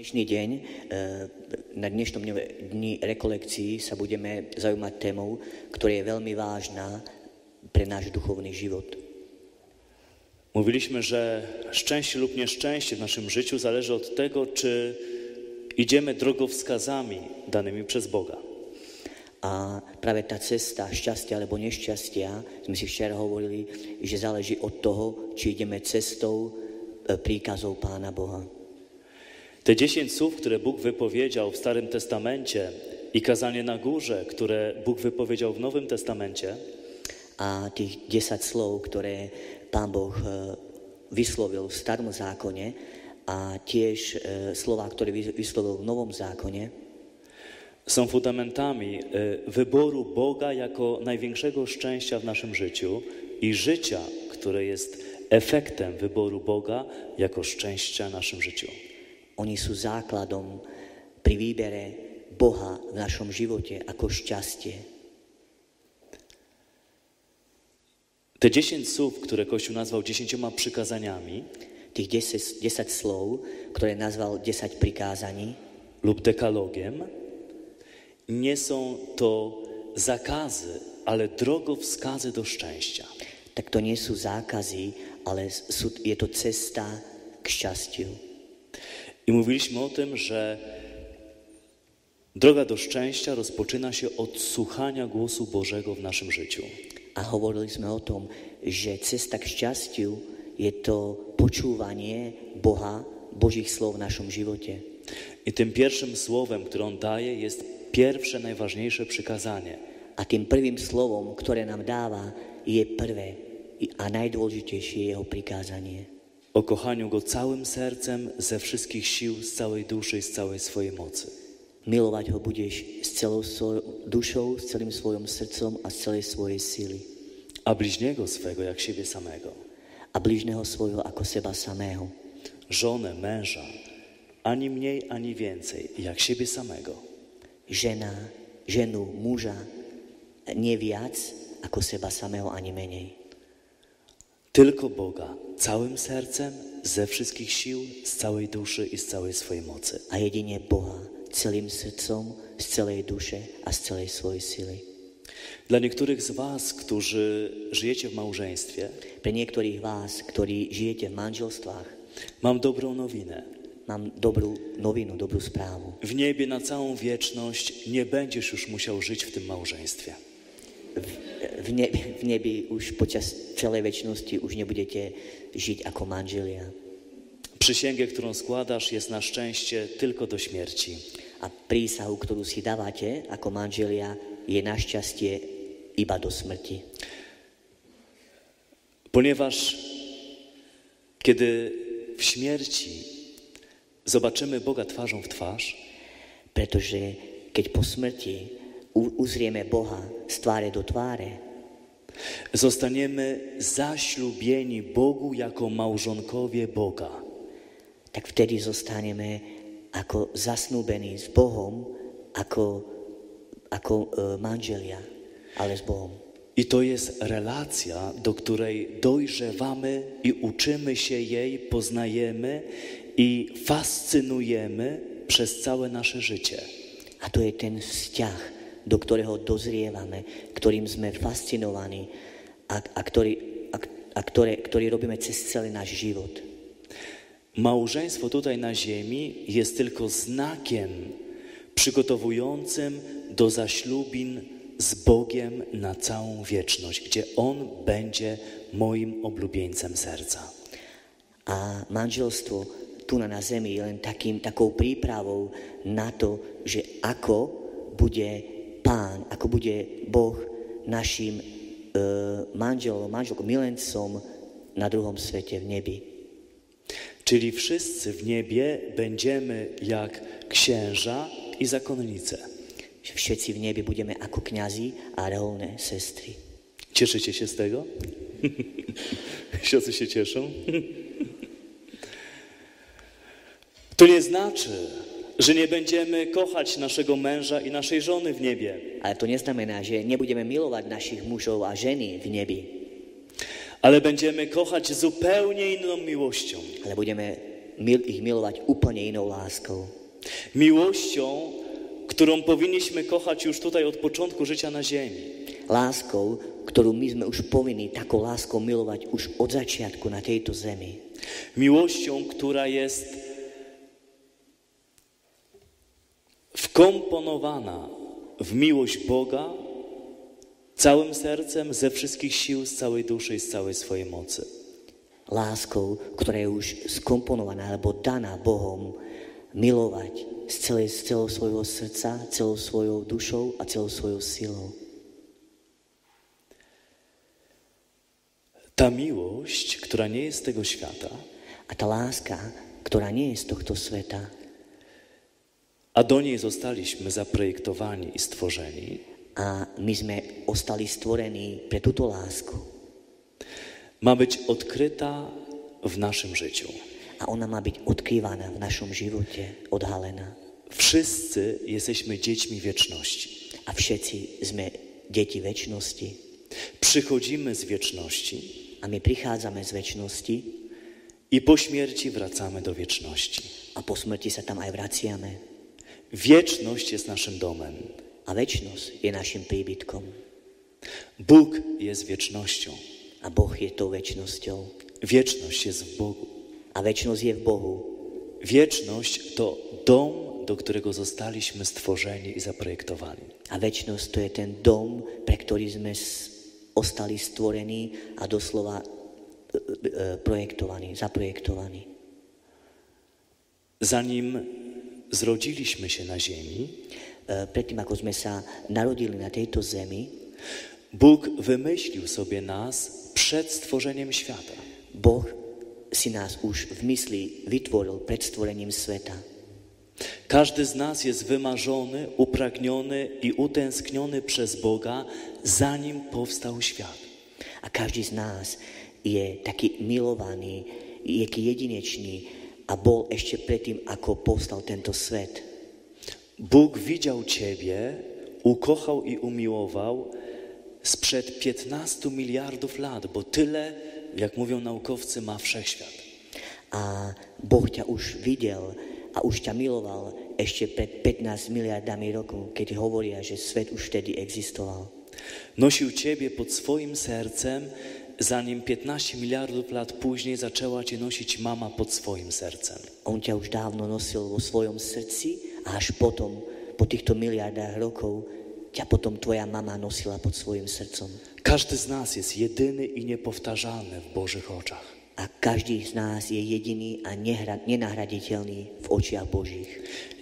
Dnešný deň, eh, na dnešnom dne- dni rekolekcií sa budeme zaujímať témou, ktorá je veľmi vážna pre náš duchovný život. Mówiliśmy, że szczęście lub nieszczęście w naszym życiu zależy od tego, czy idziemy drogowskazami danymi przez Boga. A práve tá cesta šťastia alebo nešťastia, sme si včera hovorili, že záleží od toho, či ideme cestou eh, príkazov Pána Boha. Te dziesięć słów, które Bóg wypowiedział w Starym Testamencie i kazanie na górze, które Bóg wypowiedział w Nowym Testamencie, A tých 10 slov, ktoré Pán Boh vyslovil v starom zákone a tiež slova, ktoré vys- vyslovil v novom zákone, są fundamentami y, wyboru Boga jako największego szczęścia w naszym życiu i życia, które jest efektem wyboru Boga jako szczęścia w naszym życiu. Oni sú základom pri výbere Boha v našom živote ako šťastie. Te dziesięć słów, które Kościół nazwał dziesięcioma przykazaniami Tých 10, 10 slov, ktoré nazval 10 prikázaní, lub dekalogiem, nie są to zakazy, ale drogowskazy do szczęścia. tak to nie sú zákazy, ale sú, je to cesta k šťastiu. I mówiliśmy o tym, że droga do szczęścia rozpoczyna się od słuchania głosu Bożego w naszym życiu. A hovorili sme o tom, že cesta k šťastiu je to počúvanie Boha, Božích slov v našom živote. I tym pierwszym słowem, które On daje, jest pierwsze, najważniejsze przykazanie. A tým prvým slovom, ktoré nám dáva, je prvé i- a najdôležitejšie jeho prikázanie. O kochaniu Go całym sercem, ze wszystkich sił, z całej duszy i z całej swojej mocy. Milovať ho budeš s celou svojou dušou, s celým svojom srdcom a z celej svojej sily. A bliźniego swego jak siebie samego. A blížneho svojho ako seba samého. Żonę, męża, ani mniej, ani więcej, jak siebie samego. Žena, ženu, muža, nie viac ako seba samého ani menej. Tylko Boga, całym sercem, ze wszystkich sił, z całej duszy i z całej swojej mocy. A jedine Boha, celým srdcom, z celej duše a z celej svojej sily. Dla niektórych z Was, którzy żyjecie w małżeństwie, Pre niektorých vás, ktorí žijete v manželstvách, mam dobrą nowinę. mám dobrú novinu, dobrú správu. W niebie na całą wieczność nie będziesz już musiał żyć w tym małżeństwie. V, ne, v nebi už počas celej väčšnosti už nebudete žiť ako manželia. Przysięgę, którą składasz, jest na szczęście tylko do śmierci. A prísahu, ktorú si dávate ako manželia, je našťastie iba do smrti. Ponieważ kiedy w śmierci zobaczymy Boga twarzą w twarz, Pretože keď po smrti uzrieme Boha z tváre do tváre, zostaniemy zaślubieni Bogu jako małżonkowie Boga. tak vtedy zostaneme ako zasnúbení s Bohom, ako, ako e, manželia, ale s Bohom. I to jest relacja, do której dojrzewamy i uczymy się jej, poznajemy i fascynujemy przez całe nasze życie. A to je ten vzťah, do ktorého dozrievame, ktorým sme fascinovaní a, a, ktorý, a, a ktoré, ktorý robíme cez celý náš život. Małżeństwo tutaj na ziemi jest tylko znakiem przygotowującym do zaślubin z Bogiem na całą wieczność, gdzie On będzie moim oblubieńcem serca. A manželstvo tu na, na zemi je len takým, takou prípravou na to, že ako bude pán, ako bude Boh našim e, manželom, manželkom, milencom na druhom svete v nebi. Czyli wszyscy w niebie będziemy jak księża i zakonnice. Že všetci v nebi budeme ako kňazi a reholné sestry. Cieszycie się z tego? Siostry się cieszą? To nie znaczy, że nie będziemy kochać naszego męża i naszej żony w niebie. Ale to neznamená, že nebudeme milovať našich mužov a ženy v nebi, Ale będziemy kochać zupełnie inną miłością. ale budeme mil, ich milovať úplne inou láskou. Miłością, którą powinniśmy kochać już tutaj od początku życia na ziemi. Láskou, ktorú my sme už povinni takou láskou milovať už od začiatku na tejto zemi. Miłością, która jest wkomponowana w miłość Boga całym sercem, ze wszystkich sił, z całej duszy i z całej swojej mocy. Láskou, ktorá je už skomponovaná alebo daná Bohom milovať z, celé, z celého svojho srdca, celou svojou dušou a celou svojou silou. Ta miłość, która nie jest tego świata, A tá láska, ktorá nie je z tohto sveta, a do niej zostaliśmy zaprojektowani i stworzeni, a my sme ostali stvorení pre túto lásku. ma być odkryta w naszym życiu. A ona má byť odkrývaná v našom živote, odhalená. Wszyscy jesteśmy dziećmi wieczności. A všetci sme deti väčšnosti. Przychodzimy z wieczności A my prichádzame z väčšnosti i po śmierci wracamy do wieczności. a po smrti sa tam aj vraciame. Wieczność jest naszym domem. A väčšnosť je našim príbytkom. Bóg jest wiecznością. A Boh je tou väčšnosťou. Wieczność jest w Bogu. A väčšnosť je v Bohu. Wieczność to dom, do którego zostaliśmy stworzeni i zaprojektowani. A väčšnosť to je ten dom, pre ktorý sme ostali stvorení a doslova e, e, projektovaní, zaprojektovaní. Zanim zrodziliśmy się na ziemi, E, Predtým, ako sme sa narodili na tejto zemi, Bóg wymyślił sobie nas przed stworzeniem świata. Boh si nás už v mysli vytvoril pred stvorením sveta. Każdy z nas jest wymarzony, upragniony i utęskniony przez Boga, zanim powstał świat. A každý z nás je taký milovaný, je taký jedinečný a bol ešte predtým, ako povstal tento svet. Bóg widział Ciebie, ukochał i umiłował sprzed 15 miliardów lat, bo tyle, jak mówią naukowcy, ma wszechświat. A Boh ťa už videl a už ťa miloval ešte pred 15 miliardami rokov, keď hovoria, že svet už vtedy existoval. Nosił Ciebie pod swoim sercem, zanim 15 miliardów lat później zaczęła Cię nosić mama pod swoim sercem. On ťa už dávno nosil vo svojom srdci a až potom, po týchto miliardách rokov, ťa potom tvoja mama nosila pod svojim srdcom. Każdy z nas jest jedyny i niepowtarzalny w Bożych oczach. A každý z nás je jediný a nehra, nenahraditeľný v očiach Božích.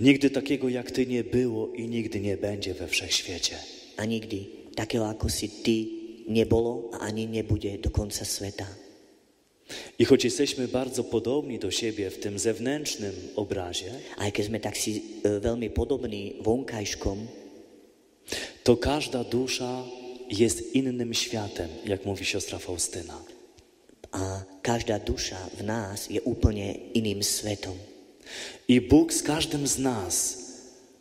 Nigdy takiego jak Ty nie było i nigdy nie będzie we wszechświecie. A nikdy takého ako si ty nebolo a ani nebude do konca sveta. I choć jesteśmy bardzo podobni do siebie w tym zewnętrznym obrazie, A sme tak si e, veľmi podobní vonkajškom, to każda dusza jest innym światem, jak mówi siostra Faustyna. a každá duša v nás je úplne iným svetom. I Bóg z każdym z nas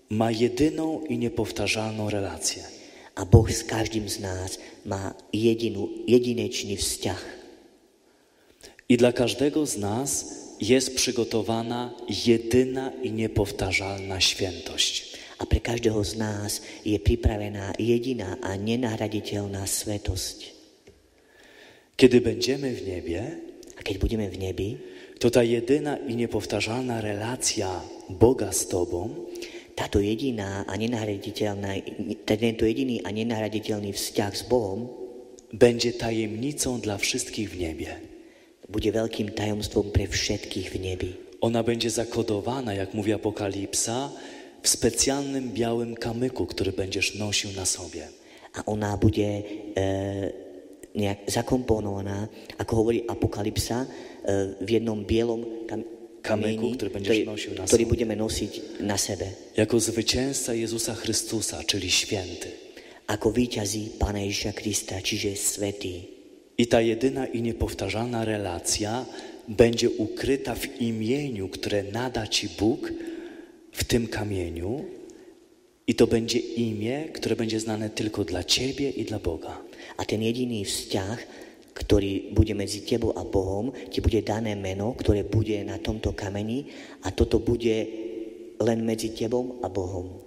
ma jedyną i niepowtarzalną relację. A Boh s každým z nás má jedinú, jedinečný vzťah. I dla każdego z nas jest przygotowana jedyna i niepowtarzalna świętość. A pre každého z nás je pripravená jediná a nenahraditeľná svetosť. Kiedy będziemy w niebie, A keď budeme v nebi, to ta jedyna i niepowtarzalna relacja Boga z Tobą táto jediná a nenahraditeľná, tento jediný a nenahraditeľný vzťah s Bohom będzie tajemnicą dla wszystkich w niebie. bude veľkým tajomstvom pre všetkých v nebi. Ona będzie zakodowana, jak mówi Apokalipsa, w specjalnym białym kamyku, który będziesz nosił na sobie. A ona bude e, nejak zakomponovaná, ako hovorí Apokalypsa, e, v jednom bielom kam, Kamyku, ktorý będziesz nosił na sobie. budeme nosiť na sebe. Jako zwycięzca Jezusa Chrystusa, czyli święty. Ako víťazí Pána Ježiša Krista, čiže svetý. I ta jedyna i niepowtarzalna relacja będzie ukryta w imieniu, które nada Ci Bóg w tym kamieniu. I to będzie imię, które będzie znane tylko dla Ciebie i dla Boga. A ten jediný vzťah, ktorý bude medzi tebou a Bohom, ti bude dané meno, ktoré bude na tomto kameni a toto bude len medzi tebou a Bohom.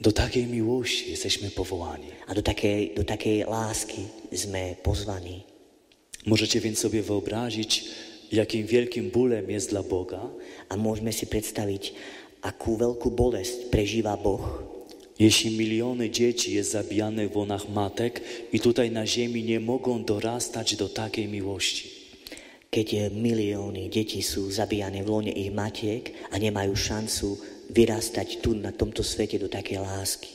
Do takiej miłości jesteśmy powołani. A do takej, do takej lásky sme pozvaní. Możecie więc sobie wyobrazić, jakim wielkim bólem jest dla Boga, A môžeme si predstaviť, akú veľkú bolesť prežíva Boh, jeśli miliony dzieci jest zabijanych w łonach matek i tutaj na ziemi nie mogą dorastać do takiej miłości. keď milióny detí sú zabíjane v lone ich matiek a nemajú šancu vyrastať tu na tomto svete do takej lásky.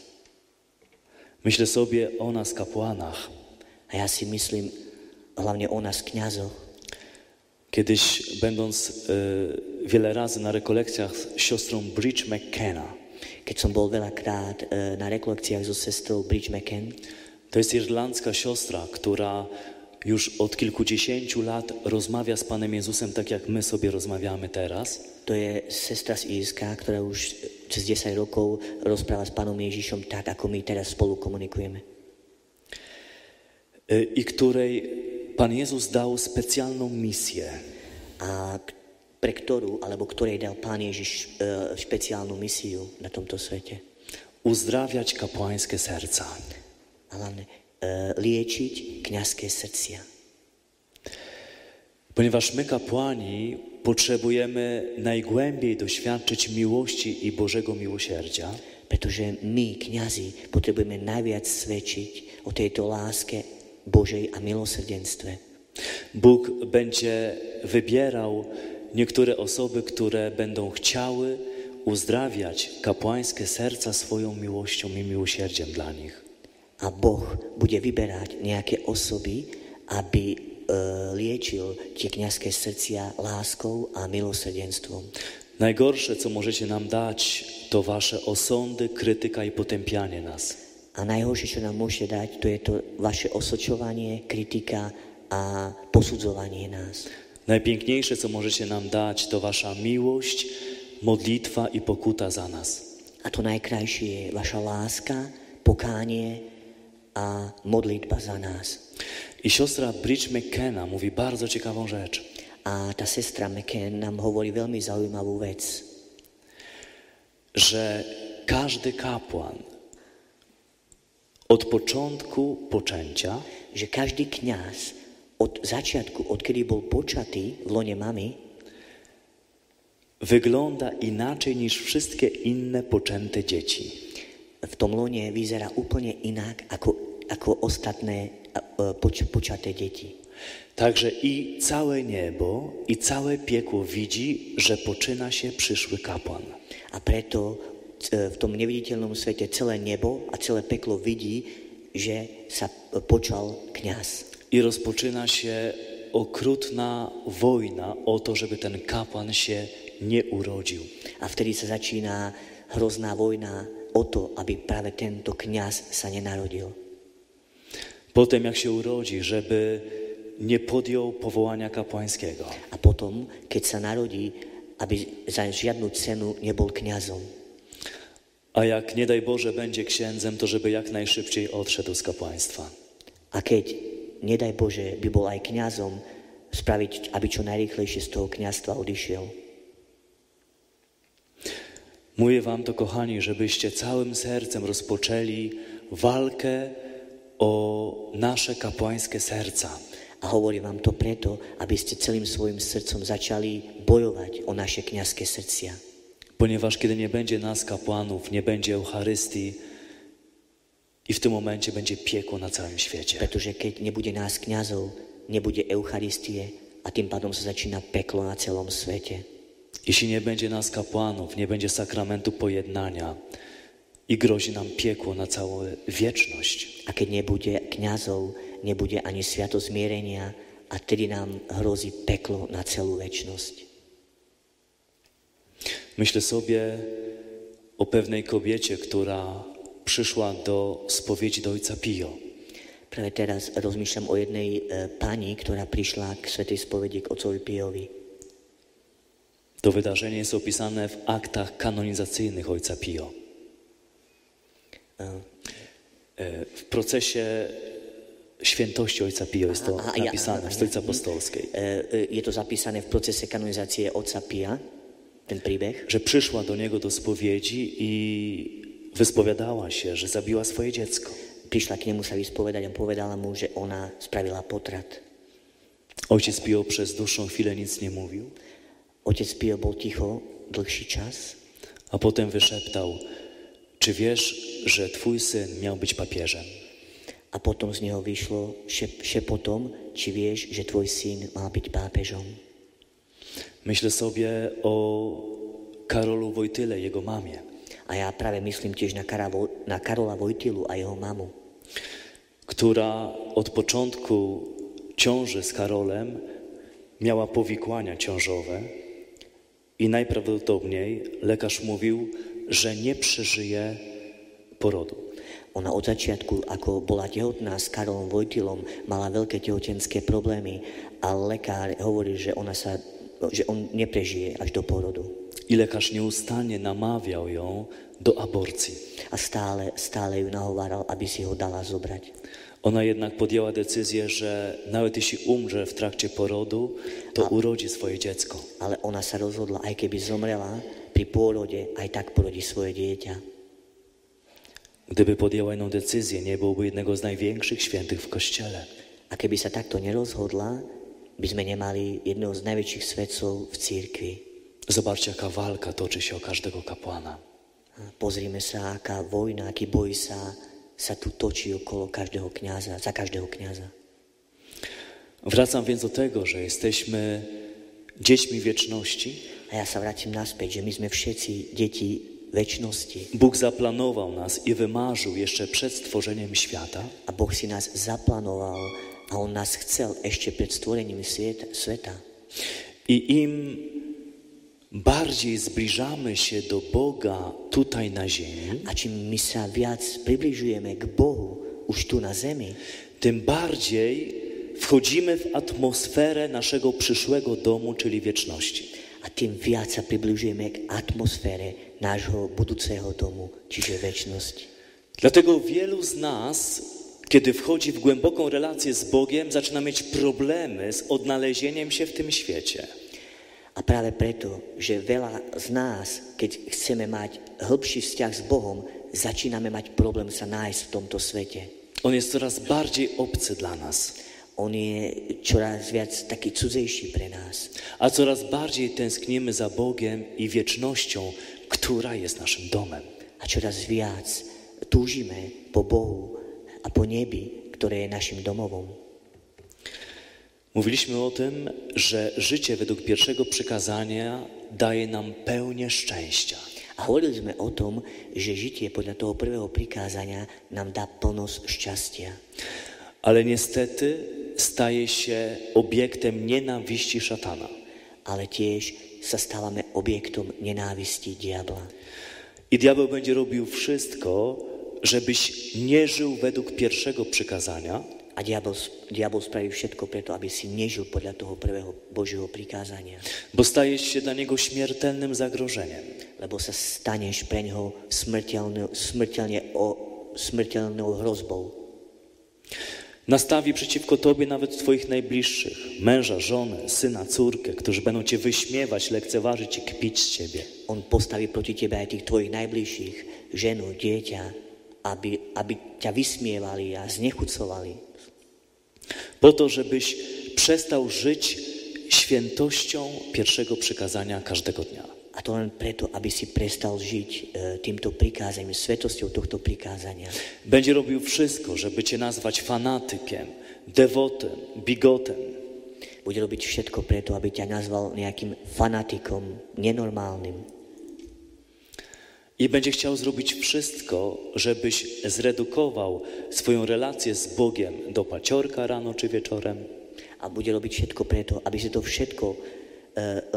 Myślę sobie o nas, kapłanach. A ja si myslím hlavne o nás kňazoch. Kiedyś, będąc e, wiele razy na rekolekcjach z siostrą Bridge McKenna, Keď som bol veľakrát e, na rekolekciách so sestrou Bridge McKen, to jest irlandzka siostra, która już od kilkudziesięciu lat rozmawia z Panem Jezusem tak, jak my sobie rozmawiamy teraz. to je sestra z Írska, ktorá už cez 10 rokov rozpráva s pánom Ježišom tak, ako my teraz spolu komunikujeme. i której Pan Jezus dał specjalną misję. A pre ktorú, alebo ktorej dal pán Ježiš e, špeciálnu misiu na tomto svete. Uzdrawiać kapłańskie serca. A hlavne e, liečiť kňazské srdcia. Ponieważ my, kapłani, potrzebujemy najgłębiej doświadczyć miłości i Bożego miłosierdzia, Pretože my, kňazi, potrebujeme najviac svedčiť o tejto láske Božej a milosrdenstve. Bóg będzie wybierał niektóre osoby, które będą chciały uzdrawiać kapłańskie serca swoją miłością i miłosierdziem dla nich. A Boh bude vyberať nejaké osoby, aby e, liečil tie kňazské srdcia láskou a milosrdenstvom. Najgorsze, co możecie nam dać, to wasze osądy, krytyka i potępianie nas. A najhoršie, čo nám môžete dať, to je to vaše osočovanie, kritika a posudzovanie nás. Najpiękniejsze, co możecie nam dać, to wasza miłość, modlitwa i pokuta za nas. A to najkrajšie je vaša láska, pokánie a modlitba za nás. I siostra Bridge McKenna mówi bardzo ciekawą rzecz. A tá sestra McKen nám hovorí veľmi zaujímavú vec, że każdy kapłan od początku poczęcia že každý kňaz od začiatku, odkedy bol počatý v lone mamy, wygląda inaczej niż wszystkie inne poczęte dzieci. v tom lone vyzerá úplne inak ako, ako ostatné e, poč, deti. Także i całe niebo, i całe piekło widzi, że poczyna się przyszły kapłan. A preto e, v tom neviditeľnom svete celé nebo a celé peklo vidí, že sa e, počal kňaz. I rozpoczyna się okrutna wojna o to, żeby ten kapłan się nie urodził. A vtedy sa začína hrozná vojna o to, aby práve tento kňaz sa nenarodil. Potem jak się urodzi, żeby nie podjął powołania kapłańskiego. A potom, keď sa narodí, aby za žiadnu cenu nebol kňazom. A jak nie daj Boże będzie księdzem, to żeby jak najszybciej odszedł z kapłaństwa. A keď, nedaj Bože, by bol aj kňazom, spraviť, aby čo najrýchlejšie z toho kňazstva odišiel. Mówię wam to, kochani, żebyście całym sercem rozpoczęli walkę o nasze kapłańskie serca. A hovorím vám to preto, aby ste celým svojim srdcom začali bojovať o naše kňazské srdcia. Ponieważ kiedy nie będzie nas, kapłanów, nie będzie Eucharystii i w tym momencie będzie piekło na całym świecie. Pretože keď nebude nás kňazov, nebude Eucharistie a tým pádom sa začína peklo na celom svete. Jeśli nie będzie nas, kapłanów, nie będzie sakramentu pojednania i grozi nam piekło na całą wieczność. A keď nebude kňazov, nebude ani sviato zmierenia a tedy nám hrozí peklo na celú väčnosť. Myślę sobie o pewnej kobiecie, która przyszła do spowiedzi do ojca Pio. Práve teraz rozmýšľam o jednej e, pani, ktorá prišla k svetej spovedi k otcovi Piovi. To wydarzenie jest opisane w aktach kanonizacyjnych ojca Pio. E, W procesie świętości Ojca Pio jest to A, a, ja- napisane w Stolicy Apostolskiej. E, e, Je to zapísané v procese kanonizácie otca Pia, ten príbeh, Że przyszła do niego do spowiedzi i wyspowiadała się, że zabiła swoje dziecko. prišla k nemu sa vyspovedať a povedala mu, že ona spravila potrat. Ojciec Pio przez dłuższą chwilę nic nie mówił, Otec Pio bol ticho dlhší čas a potem wyszeptał, czy wiesz, że twój syn miał być papieżem? a potom z neho vyšlo šep, šepotom, či vieš, že tvoj syn mal byť pápežom. Myślę sobie o Karolu Wojtyle, jego mamie, A ja práve myslím tiež na, Kara, Vo- na Karola Vojtilu a jeho mamu, która od początku ciąży z Karolem miała powikłania ciążowe i najprawdopodobniej lekarz mówił, że nie przeżyje porodu. Ona od začiatku, ako bola tehotná s Karolom Vojtilom, mala veľké tehotenské problémy a lekár hovorí, že, ona sa, že on neprežije až do porodu. I lekarz nieustannie namawiał ją do aborcji. A stále, stále ju nahováral, aby si ho dala zobrať. Ona jednak podjęła decyzję, że nawet jeśli umrze w trakcie porodu, to urodzi swoje dziecko. Ale ona sa rozhodla, aj keby zomrela pri pôrode, aj tak porodí svoje dieťa. Gdyby podjęła inną decyzję, nie byłoby jednego z największych świętych w Kościele. A keby sa takto nerozhodla, by sme nemali jedného z najväčších svedcov v církvi. Zobaczcie, jaka walka toczy się o każdego kapłana. Pozrime sa, aká vojna, aký boj sa, sa tu točí okolo každého kniaza, za každého kniaza. Wracam więc do tego, że jesteśmy dziećmi wieczności. A ja sa vrátim naspäť, že my sme všetci deti. Bóg zaplanował nas i wymarzył jeszcze przed stworzeniem świata, A Boh si nás zaplánoval a On nás chcel ešte pred stvorením sveta. i im bardziej zbliżamy się do Boga tutaj na ziemi, A čím my sa viac približujeme k Bohu už tu na zemi, tym bardziej wchodzimy w atmosferę naszego przyszłego domu, czyli wieczności. a tým viac sa približujeme k atmosfére nášho budúceho domu, čiže väčšnosti. Dlatego wielu z nas, kiedy wchodzi w głęboką relację z Bogiem, zaczyna mieć problemy z odnalezieniem się w tym świecie. A práve preto, že veľa z nás, keď chceme mať hĺbší vzťah s Bohom, začíname mať problém sa nájsť v tomto svete. On jest coraz bardziej obcy dla nas, On je čoraz viac taký cudzejší pre nás. a coraz bardziej tęsknimy za Bogiem i wiecznością, która jest naszym domem. A čoraz viac túžime po Bohu a po nebi, ktoré je našim domovom. Mówiliśmy o tym, że życie według pierwszego przykazania daje nam pełnię szczęścia. A hovorili o tom, že žitie podľa toho prvého prikázania nám dá plnosť šťastia. Ale niestety staje się obiektem nienawiści szatana. Ale tiež sa stávame objektom nenávisti diabla. I diabeł będzie robił wszystko, żebyś nie żył według pierwszego przykazania, A diabol, diabol spraví všetko preto, aby si nežil podľa toho prvého Božieho prikázania. bo stajesz się dla niego śmiertelnym zagrożeniem. Lebo sa staneš pre smrteľne, smrteľne o, smrteľnou hrozbou. Nastawi przeciwko tobie nawet twoich najbliższych, męża, żonę, syna, córkę, którzy będą cię wyśmiewać, lekceważyć i kpić z ciebie. On postaví proti tebe aj tých tvojich najbližších, ženu, dieťa, aby, aby ťa vysmievali a znechucovali. Po to, żebyś przestał żyć świętością pierwszego przykazania każdego dnia. A to preto, aby si prestal žiť e, týmto prikázaním, svetosťou tohto prikázania. Będzie robił wszystko, żeby cię nazwać fanatykiem, dewotem, bigotem. Bude robiť všetko preto, aby ťa nazval nejakým fanatikom, nenormálnym. I będzie chciał zrobić wszystko, żebyś zredukował swoją relację z Bogiem do paciorka rano czy wieczorem, A bude robiť všetko preto, aby si to všetko e,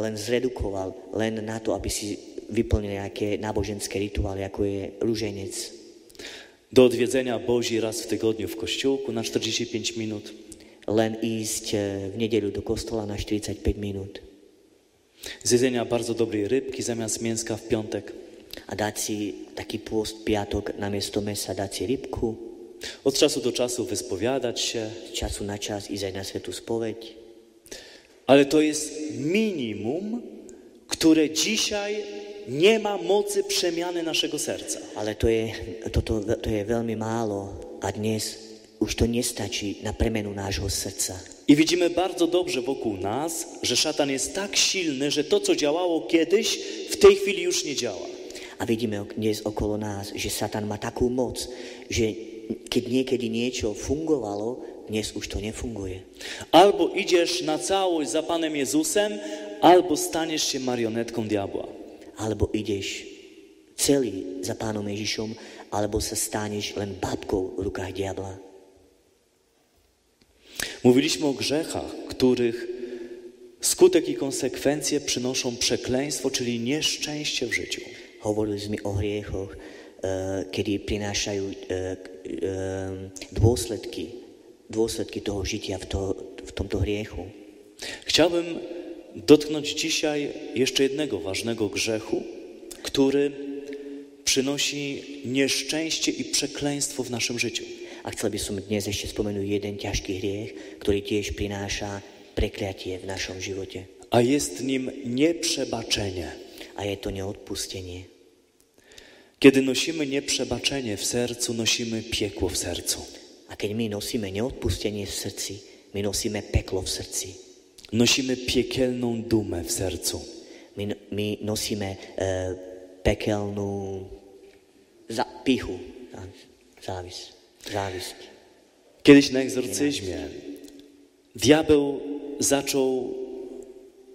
len zredukoval, len na to, aby si vyplnil nejaké náboženské rituály, ako je rúženec. do odwiedzenia Bozi raz w tygodniu w kościółku na 45 minut, Len ísť v nedeľu do kostola na 45 minút. z jedzenia bardzo dobrej rybki zamiast mięska w piątek, A dať si taký pôst piatok namiesto mesa, dať si rybku, od czasu do czasu wyspowiadać się, z času na čas ísť aj na svetú spoveď, ale to jest minimum, które dzisiaj nie ma mocy przemiany naszego serca. ale to je, toto, to je veľmi málo a dnes už to nestačí na premenu nášho srdca. I widzimy bardzo dobrze wokół nas, że szatan jest tak silny, że to, co działało kiedyś, w tej chwili już nie działa. A vidíme dnes okolo nás, že Satan má takú moc, že keď niekedy niečo fungovalo, dnes už to nefunguje. Albo idziesz na całość za Panem Jezusem, albo staniesz się marionetką diabła. Alebo ideš celý za pánom Ježišom, alebo sa staneš len babkou v rukách diabla. Mówiliśmy o grzechach, których skutek i konsekwencje przynoszą przekleństwo, czyli nieszczęście w życiu. Hovorili sme o hriechoch, eh, kedy prinášajú eh, eh, dôsledky, dôsledky toho žitia v, to, v tomto hriechu. Chciałbym dotknąć dzisiaj jeszcze jednego ważnego grzechu, który przynosi nieszczęście i przekleństwo w naszym życiu. A chcel by som dnes ešte spomenúť jeden ťažký hriech, ktorý tiež prináša prekliatie v našom živote. A jest nim nieprzebaczenie. A je to neodpustenie. Kiedy nosimy nieprzebaczenie w sercu, nosimy piekło w sercu. A keď my nosíme neodpustenie v srdci, my nosíme peklo v srdci. Nosimy piekielną dumę w sercu. My, my nosíme e, pekelnú za, pichu, závis, závisť. Kiedyś na egzorcyzmie diabeł zaczął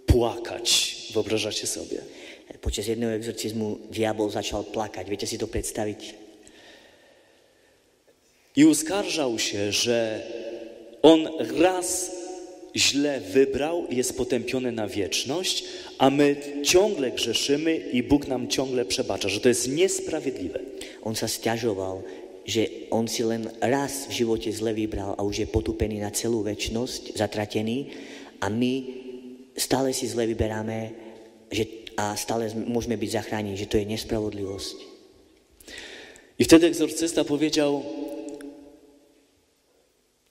płakać. Wyobrażacie sobie? Počas jedného exorcizmu diabol začal plakať. Viete si to predstaviť? I uskarżał się, że on raz źle wybrał i jest potępiony na wieczność, a my ciągle grzeszymy i Bóg nam ciągle przebacza, że to jest niesprawiedliwe. On sa stiažoval, že on si len raz v živote zle vybral a už je potupený na celú väčnosť, zatratený a my stále si zle vyberáme že, a stále sme- môžeme byť zachránení, že to je nespravodlivosť. I wtedy egzorcysta powiedział: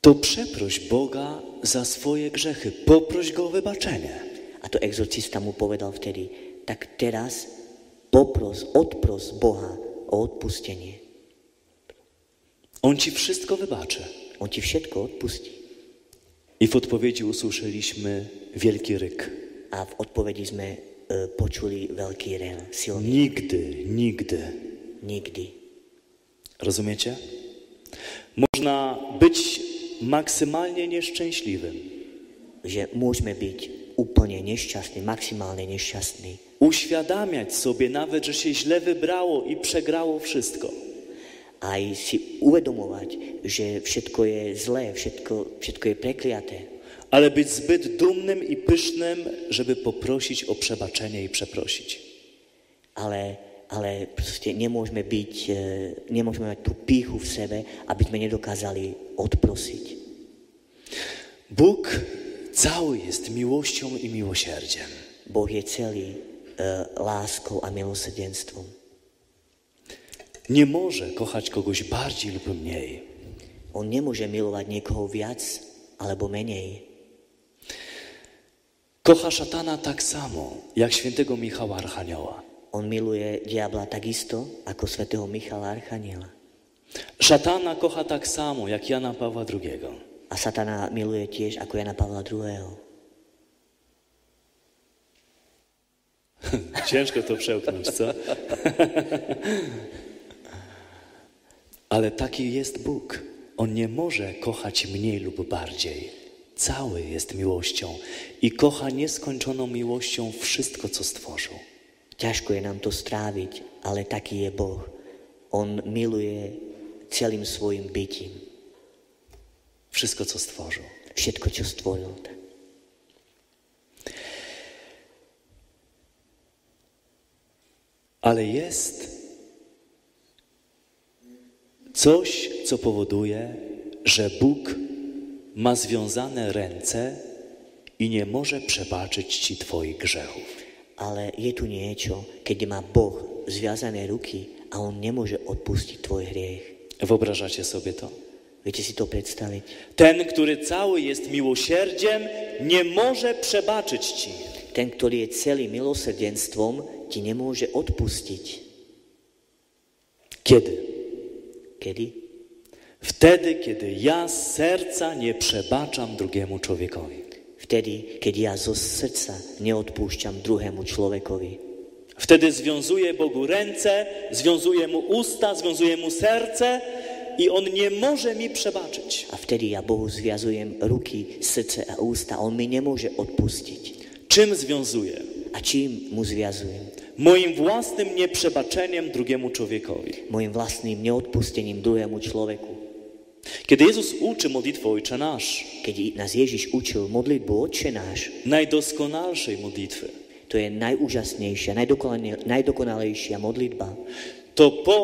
To przeproś Boga za swoje grzechy, poproś go o wybaczenie. A to exorcista mu povedal vtedy, tak teraz popros, odpros Boha o odpustenie. On ci wszystko wybaczy. On ti všetko odpustí. I w odpowiedzi usłyszeliśmy wielki ryk. A odpovedi sme e, počuli veľký rel, silný. Nigdy, nigdy. Nikdy. Rozumiecie? Można być maksymalnie nieszczęśliwym, Že môžeme byť úplne nešťastní, maximálne nešťastní. uświadamiać sobie nawet, że się źle wybrało i przegrało wszystko. Aj si uvedomovať, že všetko je zlé, všetko, všetko je prekliaté. Ale być zbyt dumnym i pysznym, żeby poprosić o przebaczenie i przeprosić. Ale, ale proste nemôžeme byť, e, nemôžeme mať tú píchu v sebe, aby sme nedokázali odprosiť. Bóg cały jest miłością i miłosierdziem. Boh je celý e, láskou a milosrdenstvom. Nie może kochać kogoś bardziej lub mniej. On nemôže milovať niekoho viac alebo menej. Kocha szatana tak samo, jak świętego Michała Archanioła. On miluje diabla takisto ako svätého Michala Archaniela. Szatana kocha tak samo, jak Jana Pawła II. A satana miluje tiež ako Jana Pavla II. Ciężko to przełknąć, co? Ale taki jest Bóg. On nie może kochać mniej lub bardziej. Cały jest miłością i kocha nieskończoną miłością wszystko, co stworzył. Ťažko je nám to stráviť, ale taký je Boh. On miluje celým svojim bytím. Wszystko, co stworzył. Všetko, čo stvoril. Ale jest coś, co powoduje, że Bóg ma związane ręce i nie może przebaczyć ci Twoich grzechów. Ale je tu niečo, keď má Boh zviazané ruky a On nemôže odpustiť tvoj hriech. Wyobrażacie sobie to? Viete si to predstaviť? Ten, który cały jest miłosierdziem, nie może przebaczyć ci. Ten, ktorý je celý milosrdenstvom, ti nemôže odpustiť. Kiedy? Kedy? Wtedy, kiedy ja z serca nie przebaczam drugiemu człowiekowi. Vtedy, keď ja zo srdca neodpúšťam druhému človekovi. Wtedy związuję Bogu ręce, związuję mu usta, związuję mu serce i on nie może mi przebaczyć. A vtedy ja Bohu zviazujem ruky, srdce a ústa. On mi nemôže odpustiť. Czym związuję? A čím mu zviazujem? Moim własnym nieprzebaczeniem drugiemu człowiekowi. Mojim vlastným neodpustením druhému človeku. Kiedy Jezus uczy modlitwę Ojcze Nasz, Keď nás Ježiš učil modlitbu Otče náš, najdoskonalszej modlitwy, to je najúžasnejšia, najdokonale- najdokonalejšia modlitba. to po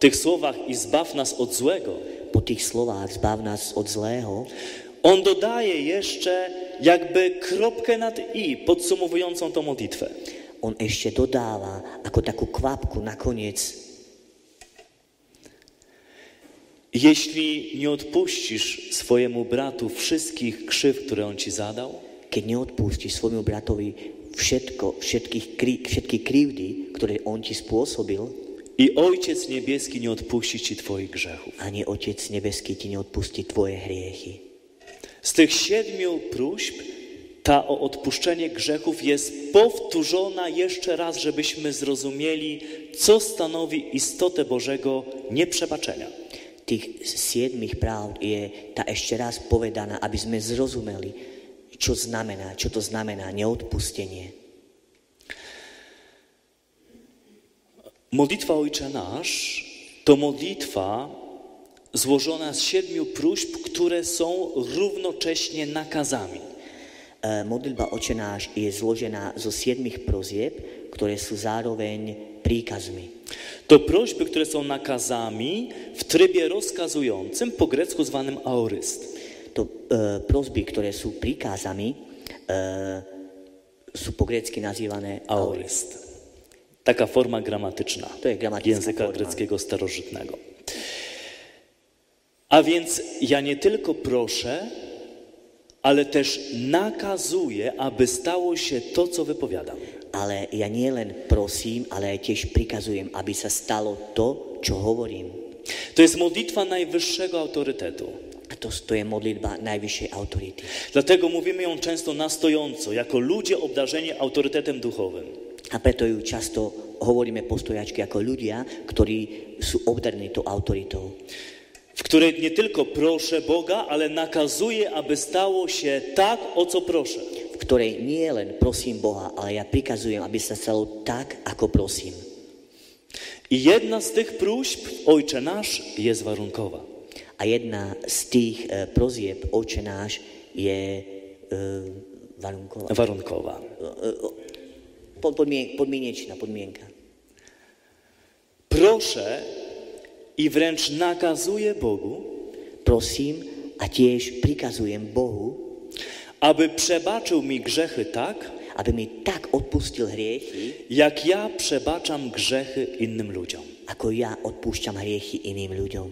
tych słowach i zbaw nas od złego, Po tých slovách zbav nás od zlého, on dodaje jeszcze jakby kropkę nad i podsumowującą tą modlitwę. on ešte dodáva ako takú kvapku nakoniec, Jeśli nie odpuścisz swojemu bratu wszystkich krzyw, które on ci zadał, keď neodpustíš svojmu bratovi všetko, všetkých, všetky krivdy, ktoré on ti spôsobil, i Ojciec Niebieski nie odpuści ci twoich grzechów. ani Otec nebeský ti neodpustí tvoje hriechy. Z tych siedmiu próśb ta o odpuszczenie grzechów jest powtórzona jeszcze raz, żebyśmy zrozumieli, co stanowi istotę Bożego nieprzebaczenia. Tých siedmých práv je tá ešte raz povedaná, aby sme zrozumeli, čo znamená, čo to znamená neodpustenie. Modlitwa Ojcze Nasz to modlitwa złożona z siedmiu próśb, które są równocześnie nakazami. E, Modlitba Oče náš je zložená zo siedmých prozieb, ktoré sú zároveň príkazmi. To prośby, które są nakazami w trybie rozkazującym, po grecku zwanym aoryst. To e, prosby, ktoré sú príkazami, e, sú po nazývané aorist. Aoryst. Taka forma gramatyczna To jest gramatyczna języka forma. greckiego starożytnego. A więc ja nie tylko proszę, ale też nakazuję, aby stało się to, co wypowiadam. Ale ja nie len prosím, ale aj tiež prikazujem, aby sa stalo to, čo hovorím. To jest modlitwa najwyższego autorytetu. A to, to je modlitba najvyššej autority. Dlatego mówimy ją często na stojąco, jako ludzie obdarzeni autorytetem duchowym. A preto ju často hovoríme postojačky ako ľudia, ktorí sú obdarní tou autoritou. w której nie tylko proszę Boga, ale nakazuję, aby stało się tak, o co proszę. Ktorej nie len prosím Boha, ale ja prikazujem, aby sa stalo tak, ako prosím. I jedna z tych próśb, Ojcze Nasz, jest warunkowa. A jedna z tých e, prozieb Oče náš je e, varunková. Warunkowa. Pod, podmien, podmienečná podmienka. Proszę i wręcz nakazuję Bogu, Prosím a tiež prikazujem Bohu, aby przebaczył mi grzechy tak, aby mi tak odpustil hriechy, jak ja przebaczam grzechy innym ludziom. ako ja odpúšťam hriechy iným ľuďom.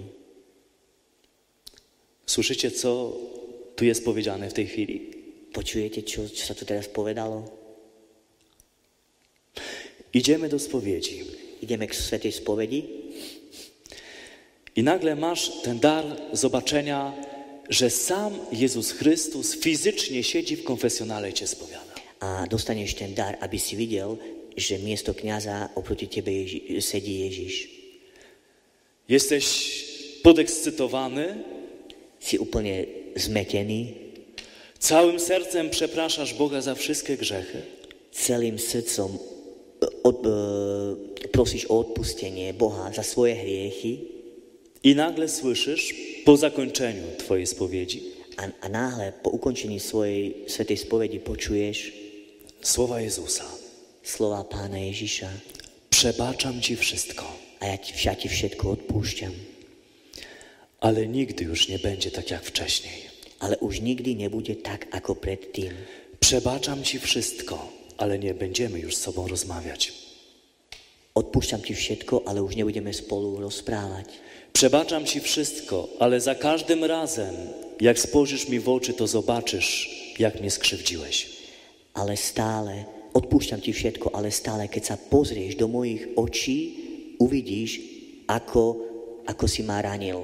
Słyszycie, co tu jest powiedziane w tej chwili? Čo, čo sa tu teraz povedalo? Idziemy do spowiedzi Ideme k svetej spovedi i nagle masz ten dar zobaczenia, że sam Jezus Chrystus fizycznie siedzi w konfesjonale i cię spowiada. a dostaneš ten dar, aby si videl, že miesto kniaza oproti Ježi, sedí Ježiš. Jesteś podekscytowany, Si úplne zmetený, całym sercem przepraszasz Boga za wszystkie grzechy. celým srdcom e, od, e, prosíš o odpustenie Boha za svoje hriechy I nagle słyszysz po zakończeniu Twojej spowiedzi a, a náhle po ukončení svojej svetej spovedi počuješ słowa Jezusa. slova pána Ježiša Przebaczam Ci wszystko, a ja ti, však ti všetko odpúšťam. ale nigdy już nie będzie tak jak wcześniej. Ale už nikdy nebude tak, ako predtým. Przebaczam Ci wszystko, ale nie będziemy już z sobą rozmawiać. Odpúšťam ti všetko, ale už nebudeme spolu rozprávať. Przebaczam Ci wszystko, ale za każdym razem, jak spojrzysz mi w oczy, to zobaczysz, jak mnie skrzywdziłeś. Ale stále, odpúšťam ti všetko, ale stále, keď sa pozrieš do mojich očí, uvidíš, ako, ako si ma ranil.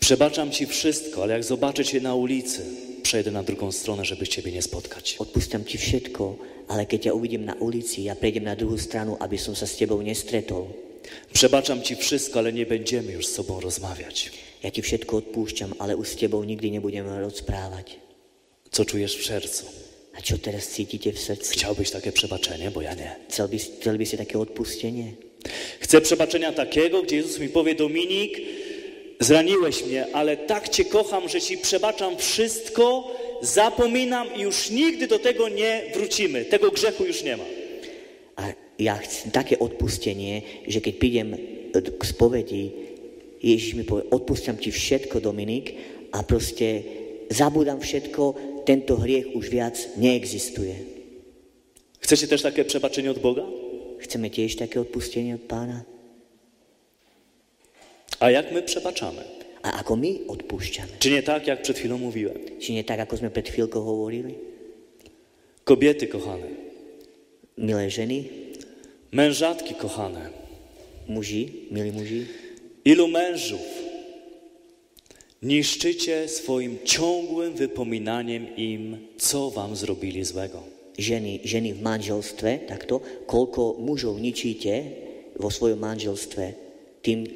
Przebaczam Ci wszystko, ale jak zobaczę Cię na ulicy, przejdę na drugą stronę, żeby Ciebie nie spotkać. Odpúšťam ti všetko, ale keď ťa uvidím na ulici, ja prejdem na druhú stranu, aby som sa s tebou nestretol. Przebaczam Ci wszystko, ale nie będziemy już z sobą rozmawiać. Ja ti všetko odpúšťam, ale už s tebou nikdy nebudeme rozprávať. Co czujesz w sercu? A čo teraz cítite v srdci? Chciałbyś takie przebaczenie, bo ja nie. Chcel by, chcel by si také odpustenie? Chcę przebaczenia takiego, gdzie Jezus mi powie, Dominik, zraniłeś mnie, ale tak Cię kocham, że Ci przebaczam wszystko, zapominam i już nigdy do tego nie wrócimy. Tego grzechu już nie ma. Ja chcem také odpustenie, že keď prídem k spovedi, Ježiš mi povie, odpúšťam ti všetko, Dominik, a proste zabudám všetko, tento hriech už viac neexistuje. Chcecie też takie przebaczenie od Boga? Chceme tiež také odpustenie od pána? A jak my przebaczamy? A ako my odpúšťame? Czy nie tak, jak przed chwilą mówiłem? Či nie tak, ako sme pred chvíľkou hovorili? Kobiety kochane, Milé ženy, mężatki kochane, muži, milí muži, ilu mężów niszczycie swoim ciągłym wypominaniem im, co wam zrobili złego? ženy, ženy v manželstve, takto, koľko mužov ničíte vo svojom manželstve tým e,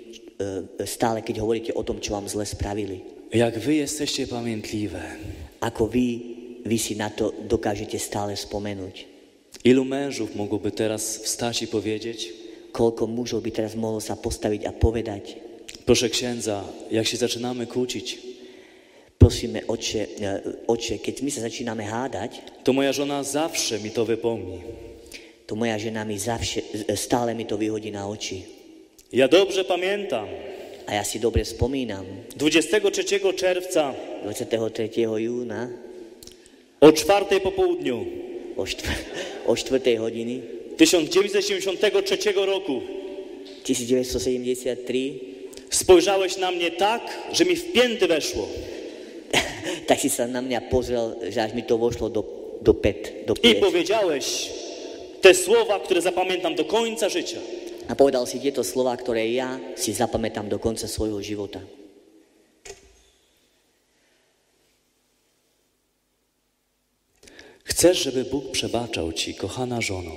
stále, keď hovoríte o tom, čo vám zle spravili. Jak wy jesteście pamiętliwe, Ako vy, vy si na to dokážete stále spomenúť. Ilu mężów mogłoby teraz wstać i powiedzieć, Koľko mužov by teraz mohlo sa postaviť a povedať, proszę księdza, jak się zaczynamy kłócić, prosíme, oče, e, oče, keď my sa začíname hádať, to moja żona zawsze mi to wypomni. to moja žena mi zavše, e, stále mi to vyhodí na oči. Ja dobrze pamiętam, A ja si dobre spomínam, 23 czerwca 23. júna o czwartej po południu o, štvr, o 4. hodiny 1973 roku 1973 spojrzałeś na mnie tak, że mi w pięty weszło. tak si sa na mňa pozrel, že až mi to vošlo do, do pet, do I pies. powiedziałeś te słowa, które zapamiętam do końca życia. A povedal si tieto slova, ktoré ja si zapamätám do konca svojho života. Chcesz, żeby Bóg przebaczał ci, kochana żono,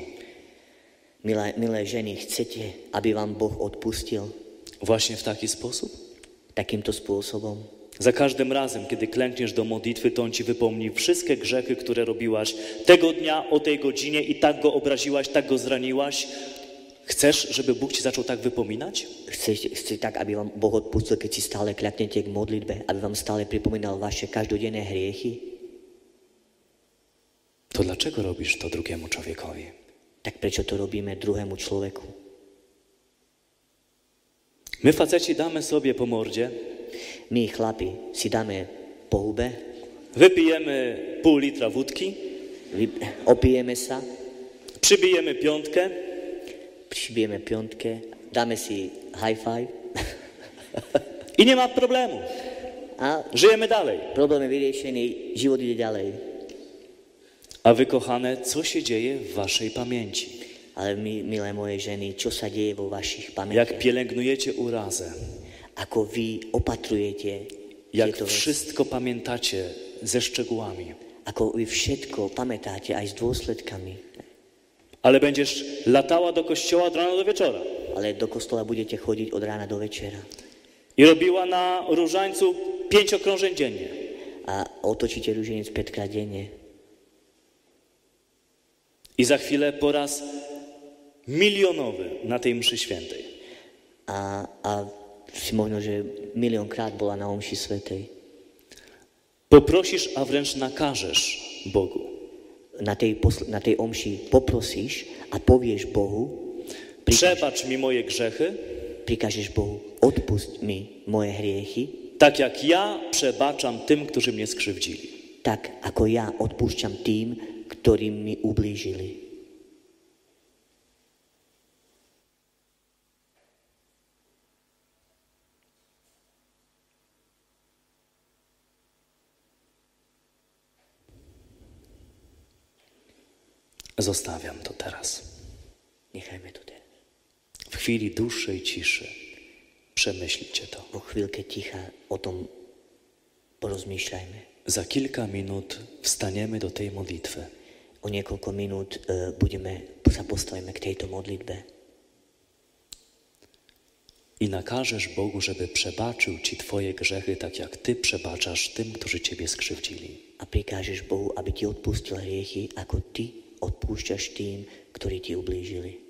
Milé, milé ženy, chcete, aby vám Boh odpustil właśnie w taki sposób? takýmto spôsobom? Za każdym razem, kiedy klękniesz do modlitwy, to On ci wypomni wszystkie grzechy, które robiłaś tego dnia, o tej godzinie i tak go obraziłaś, tak go zraniłaś. Chcesz, żeby Bóg ci zaczął tak wypominać? Chcete, chcete tak, aby vám Boh odpustil, keď si stále kľaknete k modlitbe, aby vám stále pripomínal vaše každodenné hriechy? To dlaczego robisz to drugiemu człowiekowi? Tak prečo to robíme druhému človeku? My faceci damy sobie po mordzie, My, chlapi, si dáme po hube, wypijemy pół litra wódki, vy, opijeme sa, przybijemy piątkę přibijeme piontke, dáme si high five i nie ma problemu. a Żyjemy dalej. problém je vyriešený, život ide ďalej. A wy, kochane, co się dzieje w waszej pamięci? Ale my, milé moje ženy, čo sa deje vo vašich Jak pamätiach? pielęgnujecie urazę, Ako vy opatrujete jak veci? wszystko pamiętacie ze szczegółami. Ako vy všetko pamätáte aj s dôsledkami. Ale będziesz latała do kościoła od rana do wieczora Ale do kostola budete chodiť od rána do večera. i robiła na różańcu pięć okrążeń dziennie. A otočíte ruženec 5 krát denne. I za chwilę po raz milionowy na tej mszy świętej. A, a si možno, že miliónkrát bola na omši svetej. Poprosisz, a wręcz nakażesz Bogu. Na tej, na tej omši poprosíš a povieš Bohu, Przebacz mi moje grzechy, prikážeš Bohu, odpust mi moje hriechy, tak jak ja przebaczam tym, którzy mnie skrzywdzili. tak ako ja odpúšťam tým, ktorým mi ublížili. Zostawiam to teraz. Niechaj mnie tutaj. W chwili dłuższej ciszy przemyślcie to. Po chwilkę cicha o tym porozmyślajmy. Za kilka minut wstaniemy do tej modlitwy. O niekoľko minút e, budeme, sa postavíme k tejto modlitbe I nakażesz Bogu, żeby przebaczył ci twoje grzechy, tak jak ty przebaczasz tym, którzy ciebie skrzywdzili. a prikážeš Bohu, aby ti odpustil hriechy, ako ty odpúšťaš tým, ktorí ti ublížili.